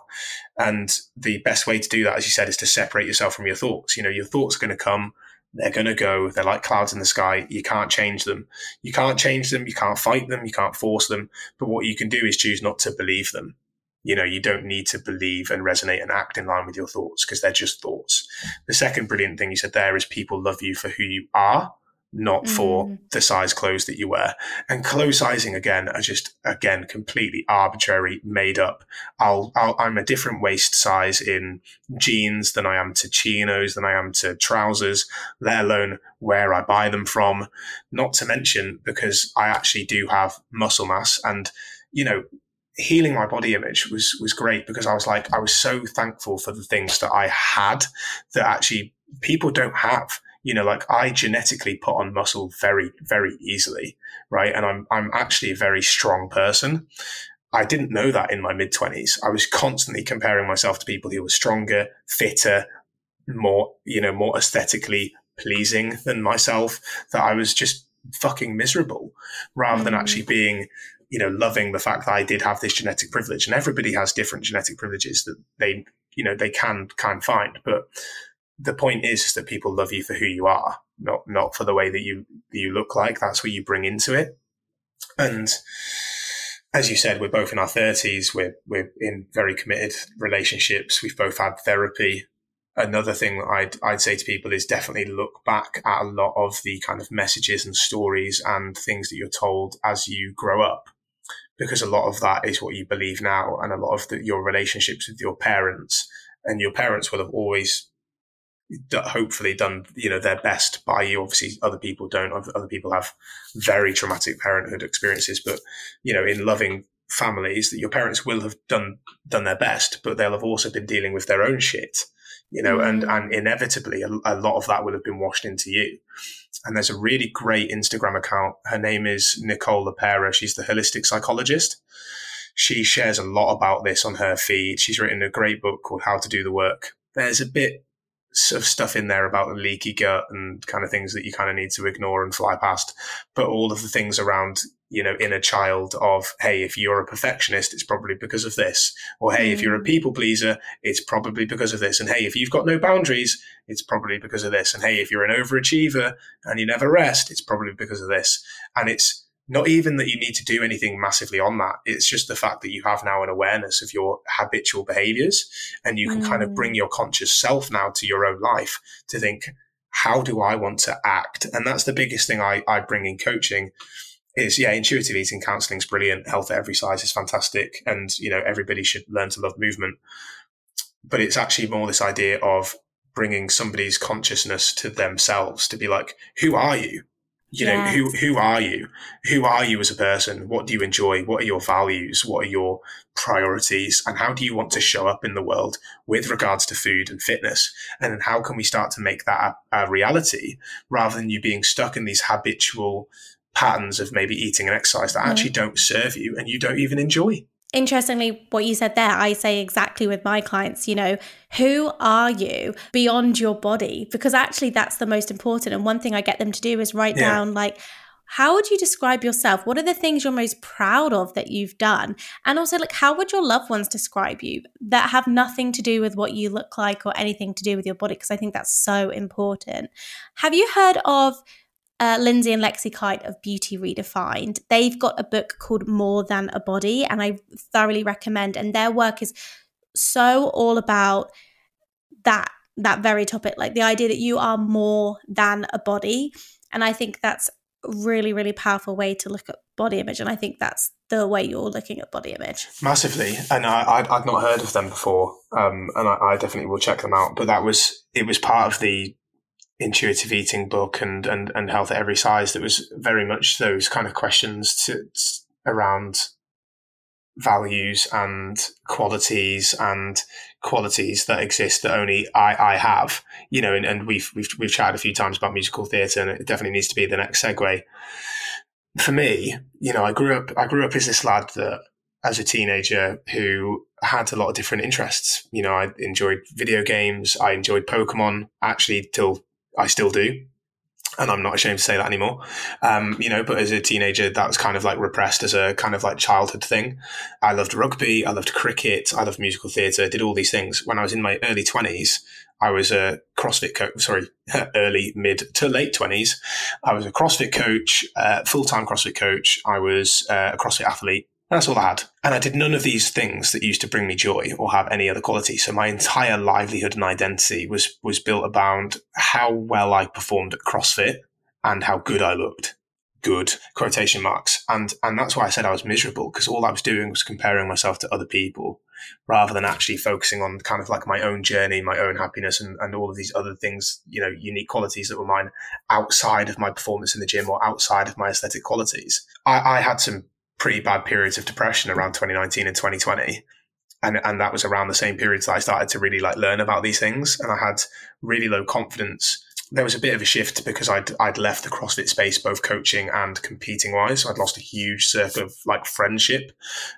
And the best way to do that, as you said, is to separate yourself from your thoughts. You know, your thoughts are going to come, they're going to go, they're like clouds in the sky. You can't change them. You can't change them. You can't fight them. You can't force them. But what you can do is choose not to believe them. You know, you don't need to believe and resonate and act in line with your thoughts because they're just thoughts. The second brilliant thing you said there is people love you for who you are not for mm. the size clothes that you wear. And clothes sizing again are just again completely arbitrary, made up. I'll, i am a different waist size in jeans than I am to chinos than I am to trousers, let alone where I buy them from. Not to mention because I actually do have muscle mass and you know healing my body image was was great because I was like I was so thankful for the things that I had that actually people don't have you know, like I genetically put on muscle very, very easily, right? And I'm, I'm actually a very strong person. I didn't know that in my mid twenties. I was constantly comparing myself to people who were stronger, fitter, more, you know, more aesthetically pleasing than myself, that I was just fucking miserable rather than mm-hmm. actually being, you know, loving the fact that I did have this genetic privilege and everybody has different genetic privileges that they, you know, they can, can find. But the point is that people love you for who you are, not not for the way that you you look like. That's what you bring into it. And as you said, we're both in our thirties. We're we're in very committed relationships. We've both had therapy. Another thing that I'd I'd say to people is definitely look back at a lot of the kind of messages and stories and things that you're told as you grow up, because a lot of that is what you believe now, and a lot of the, your relationships with your parents and your parents will have always hopefully done you know their best by you. Obviously other people don't. Other people have very traumatic parenthood experiences but you know in loving families that your parents will have done done their best but they'll have also been dealing with their own shit you know mm. and and inevitably a, a, lot of that will have been washed into you and there's a really great instagram account her name is nicole lepera she's the holistic psychologist she shares a lot about this on her feed she's written a great book called how to do the work there's a bit of stuff in there about the leaky gut and kind of things that you kind of need to ignore and fly past. But all of the things around, you know, inner child of, hey, if you're a perfectionist, it's probably because of this. Or hey, mm. if you're a mm. people pleaser, it's probably because of this. And hey, if you've got no boundaries, it's probably because of this. And hey, if you're an overachiever and you never rest, it's probably because of this. And it's not even that you need to do anything massively on that. It's just the fact that you have now an awareness of your habitual behaviors and you can mm. kind of bring your conscious self now to your own life to think, how do I want to act? And that's the biggest thing I, I bring in coaching is yeah, intuitive eating counseling is brilliant. Health at every size is fantastic. And, you know, everybody should learn to love movement. But it's actually more this idea of bringing somebody's consciousness to themselves to be like, who are you? you know who who are you? Who are you as a person? What do you enjoy? What are your values? What are your priorities? And how do you want to show up in the world with regards to food and fitness? And then how can we start to make that a, a reality rather than you being stuck in these habitual patterns of maybe eating and exercise that mm-hmm. actually don't serve you and you don't even enjoy interestingly, what you said there, I say exactly with my clients, you know, who are you beyond your body? Because actually, that's the most important. And one thing I get them to do is write yeah. down, like, how would you describe yourself? What are the things you're most proud of that you've done? And also, like, how would your loved ones describe you that have nothing to do with what you look like or anything to do with your body? Because I think that's so important. Have you heard of uh, Lindsay and Lexi Kite of Beauty Redefined. They've got a book called More Than a Body, and I thoroughly recommend. And their work is so all about that that very topic, like the idea that you are more than a body. And I think that's really, really powerful way to look at body image. And I think that's the way you're looking at body image. Massively. And i I, would not heard of them before. Um, and I, I, definitely will check them out. But that was, it was part of the intuitive eating book and, and, and health at every size that was very much those kind of questions to, around values and qualities and qualities that exist that only I, I have, you know, and, and we've, we've, we've chatted a few times about musical theatre and it definitely needs to be the next segue. For me, you know, I grew up, I grew up as this lad that as a teenager who had a lot of different interests. You know, I enjoyed video games. I enjoyed Pokemon actually till I still do. and I'm not ashamed to say that anymore. Um, you know, but as a teenager, that was kind of like repressed as a kind of like childhood thing. I loved rugby, I loved cricket, I loved musical theatre, did all these things. When I was in my early 20s, I was a CrossFit coach, sorry, early, mid to late 20s. I was a CrossFit coach, uh, full time CrossFit coach. I was uh, a CrossFit athlete. That's all I had. And I did none of these things that used to bring me joy or have any other quality. So my entire livelihood and identity was was built around how well I performed at CrossFit and how good I looked. Good quotation marks. And and that's why I said I was miserable, because all I was doing was comparing myself to other people rather than actually focusing on kind of like my own journey, my own happiness and, and all of these other things, you know, unique qualities that were mine outside of my performance in the gym or outside of my aesthetic qualities. I, I had some pretty bad periods of depression around 2019 and 2020 and and that was around the same periods that I started to really like learn about these things. And I had really low confidence there was a bit of a shift because I'd I'd left the CrossFit space, both coaching and competing wise. So I'd lost a huge circle of like friendship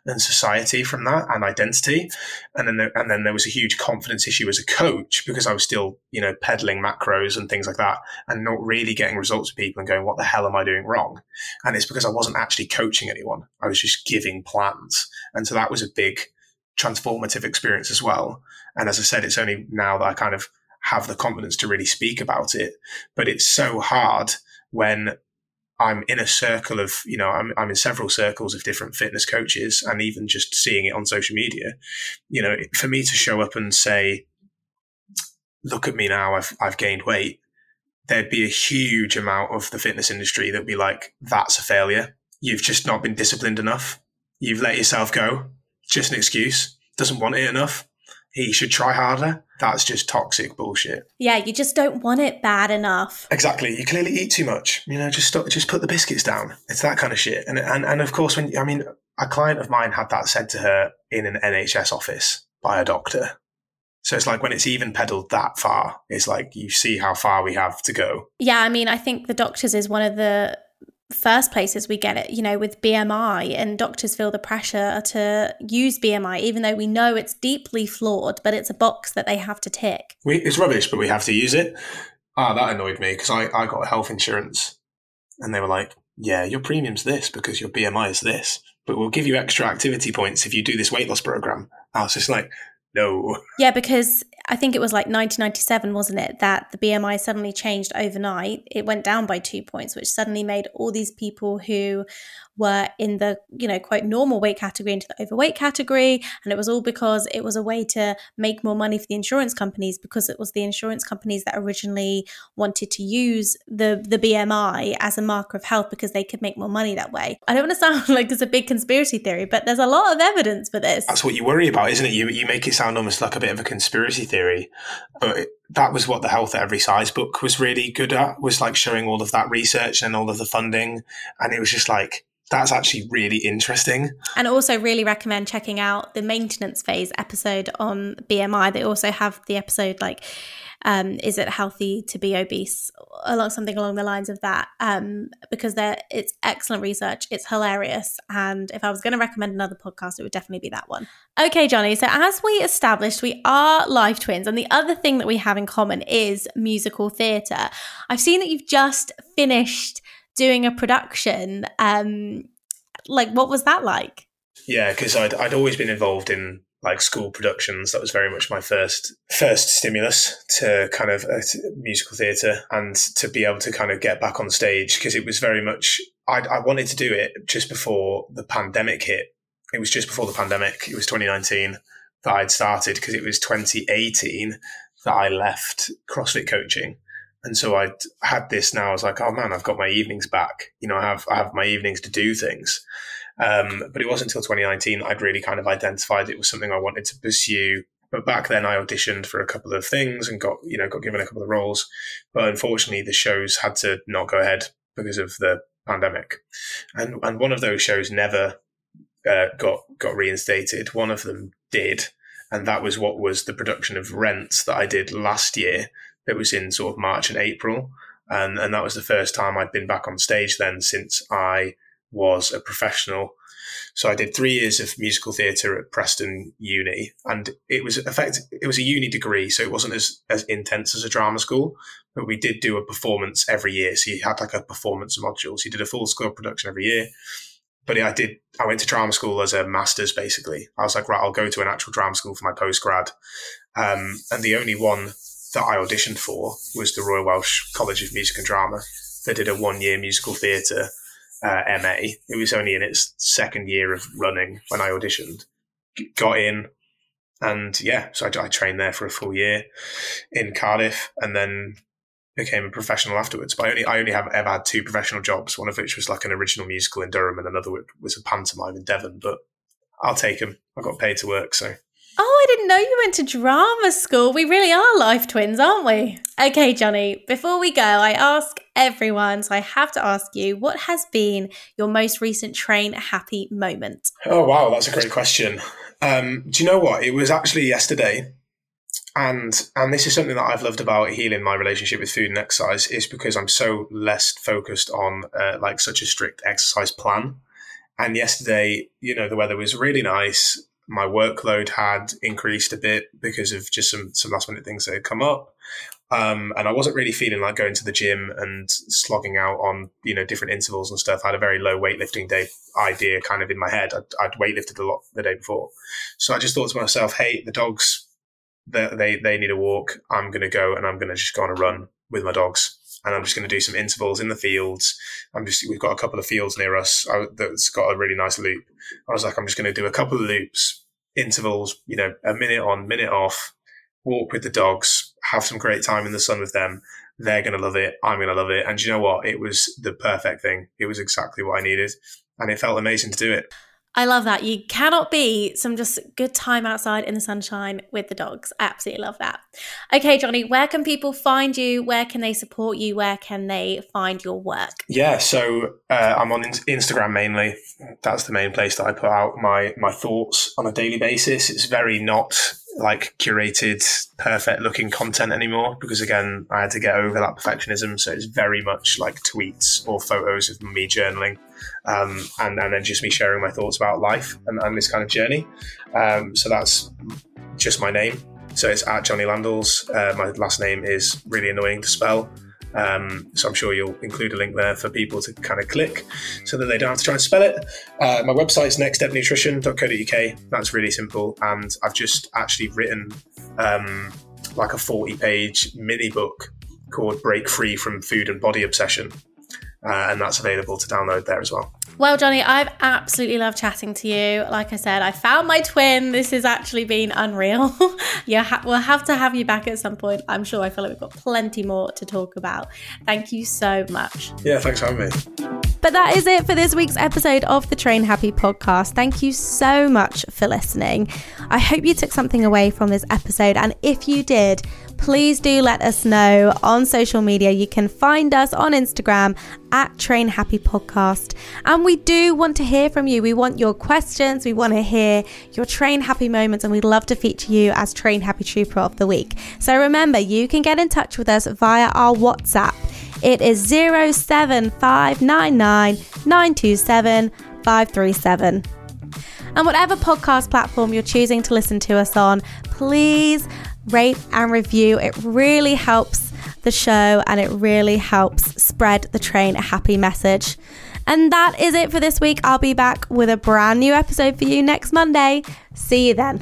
and society from that and identity. And then there, and then there was a huge confidence issue as a coach because I was still, you know, peddling macros and things like that and not really getting results with people and going, what the hell am I doing wrong? And it's because I wasn't actually coaching anyone. I was just giving plans. And so that was a big transformative experience as well. And as I said, it's only now that I kind of have the confidence to really speak about it. But it's so hard when I'm in a circle of, you know, I'm, I'm in several circles of different fitness coaches and even just seeing it on social media, you know, for me to show up and say, look at me now, I've, I've gained weight. There'd be a huge amount of the fitness industry that'd be like, that's a failure. You've just not been disciplined enough. You've let yourself go. Just an excuse. Doesn't want it enough he should try harder. That's just toxic bullshit. Yeah, you just don't want it bad enough. Exactly. You clearly eat too much. You know, just stop, just put the biscuits down. It's that kind of shit. And and and of course, when I mean, a client of mine had that said to her in an NHS office by a doctor. So it's like when it's even peddled that far, it's like you see how far we have to go. Yeah, I mean, I think the doctors is one of the first places we get it, you know, with BMI, and doctors feel the pressure to use BMI, even though we know it's deeply flawed, but it's a box that they have to tick. We, it's rubbish, but we have to use it. Ah, that annoyed me because I, I got health insurance and they were like, yeah, your premium's this because your BMI is this, but we'll give you extra activity points if you do this weight loss program. I was just like, no. Yeah, because I think it was like 1997, wasn't it, that the BMI suddenly changed overnight. It went down by two points, which suddenly made all these people who were in the, you know, quote, normal weight category into the overweight category. And it was all because it was a way to make more money for the insurance companies because it was the insurance companies that originally wanted to use the, the BMI as a marker of health because they could make more money that way. I don't want to sound like it's a big conspiracy theory, but there's a lot of evidence for this. That's what you worry about, isn't it? You, you make it sound almost like a bit of a conspiracy theory, but that was what the Health at Every Size book was really good at, was like showing all of that research and all of the funding. And it was just like, that's actually really interesting. And also, really recommend checking out the maintenance phase episode on BMI. They also have the episode like, um, is it healthy to be obese? Along something along the lines of that, um, because there it's excellent research. It's hilarious, and if I was going to recommend another podcast, it would definitely be that one. Okay, Jonny. So as we established, we are life twins, and the other thing that we have in common is musical theatre. I've seen that you've just finished doing a production. Um, like, what was that like? Yeah, because I'd, I'd always been involved in like school productions. That was very much my first first stimulus to kind of uh, musical theatre and to be able to kind of get back on stage because it was very much I, I wanted to do it just before the pandemic hit. It was just before the pandemic. It was 2019 that I'd started because it was 2018 that I left CrossFit coaching and so I had this now. I was like, oh man, I've got my evenings back. You know, I have I have my evenings to do things. Um, but it wasn't until 2019 I'd really kind of identified it was something I wanted to pursue. But back then, I auditioned for a couple of things and got you know got given a couple of roles. But unfortunately, the shows had to not go ahead because of the pandemic. And and one of those shows never uh, got got reinstated. One of them did, and that was what was the production of Rent that I did last year it was in sort of March and April. And, and that was the first time I'd been back on stage then since I was a professional. So I did three years of musical theatre at Preston Uni, and it was effect. It was a uni degree, so it wasn't as as intense as a drama school, but we did do a performance every year. So you had like a performance module. So you did a full score production every year. But I did, I went to drama school as a master's basically. I was like, right, I'll go to an actual drama school for my postgrad. Um, and the only one that I auditioned for was the Royal Welsh College of Music and Drama. They did a one year musical theatre uh, MA. It was only in its second year of running when I auditioned. Got in, and yeah, so I, I, trained there for a full year in Cardiff, and then became a professional afterwards. But I only I only have ever had two professional jobs. One of which was like an original musical in Durham, and another was a pantomime in Devon. But I'll take them. I got paid to work, so Oh, I didn't know you went to drama school. We really are life twins, aren't we? Okay, Jonny, before we go, I ask everyone, so I have to ask you, what has been your most recent train happy moment? Oh, wow, that's a great question. Um, do you know what? It was actually yesterday. And and this is something that I've loved about healing my relationship with food and exercise is because I'm so less focused on uh, like such a strict exercise plan. And yesterday, you know, the weather was really nice my workload had increased a bit because of just some some last minute things that had come up. Um, and I wasn't really feeling like going to the gym and slogging out on you know different intervals and stuff. I had a very low weightlifting day idea kind of in my head. I'd, I'd weightlifted a lot the day before, so I just thought to myself, "Hey, the dogs, they they, they need a walk. I'm going to go and I'm going to just go on a run with my dogs." And I'm just going to do some intervals in the fields. I'm just we've got a couple of fields near us that's got a really nice loop. I was like, I'm just going to do a couple of loops, intervals, you know, a minute on, minute off, walk with the dogs, have some great time in the sun with them. They're going to love it. I'm going to love it. And you know what? It was the perfect thing. It was exactly what I needed, and it felt amazing to do it. I love that. You cannot be some just good time outside in the sunshine with the dogs. I absolutely love that. Okay, Jonny, where can people find you? Where can they support you? Where can they find your work? Yeah, so uh, I'm on Instagram mainly. That's the main place that I put out my my thoughts on a daily basis. It's very not like curated, perfect looking content anymore because again, I had to get over that perfectionism. So it's very much like tweets or photos of me journaling um, and, and then just me sharing my thoughts about life and, and this kind of journey. Um, so that's just my name. So it's at Jonny Landels. Uh, my last name is really annoying to spell. Um, so I'm sure you'll include a link there for people to kind of click so that they don't have to try and spell it. Uh, my website is nextstepnutrition.co.uk. That's really simple. And I've just actually written um, like a 40 page mini book called Break Free from Food and Body Obsession uh, and that's available to download there as well. Well, Jonny, I've absolutely loved chatting to you. Like I said, I found my twin. This has actually been unreal. yeah, ha- we'll have to have you back at some point. I'm sure I feel like we've got plenty more to talk about. Thank you so much. Yeah, thanks for having me. But that is it for this week's episode of the Train Happy podcast. Thank you so much for listening. I hope you took something away from this episode. And if you did, please do let us know on social media. You can find us on Instagram at Train Happy Podcast. And we do want to hear from you. We want your questions. We want to hear your Train Happy moments. And we'd love to feature you as Train Happy Trouper of the Week. So remember, you can get in touch with us via our WhatsApp. It is 07599 And whatever podcast platform you're choosing to listen to us on, please rate and review. It really helps the show and it really helps spread the train a happy message. And that is it for this week. I'll be back with a brand new episode for you next Monday. See you then.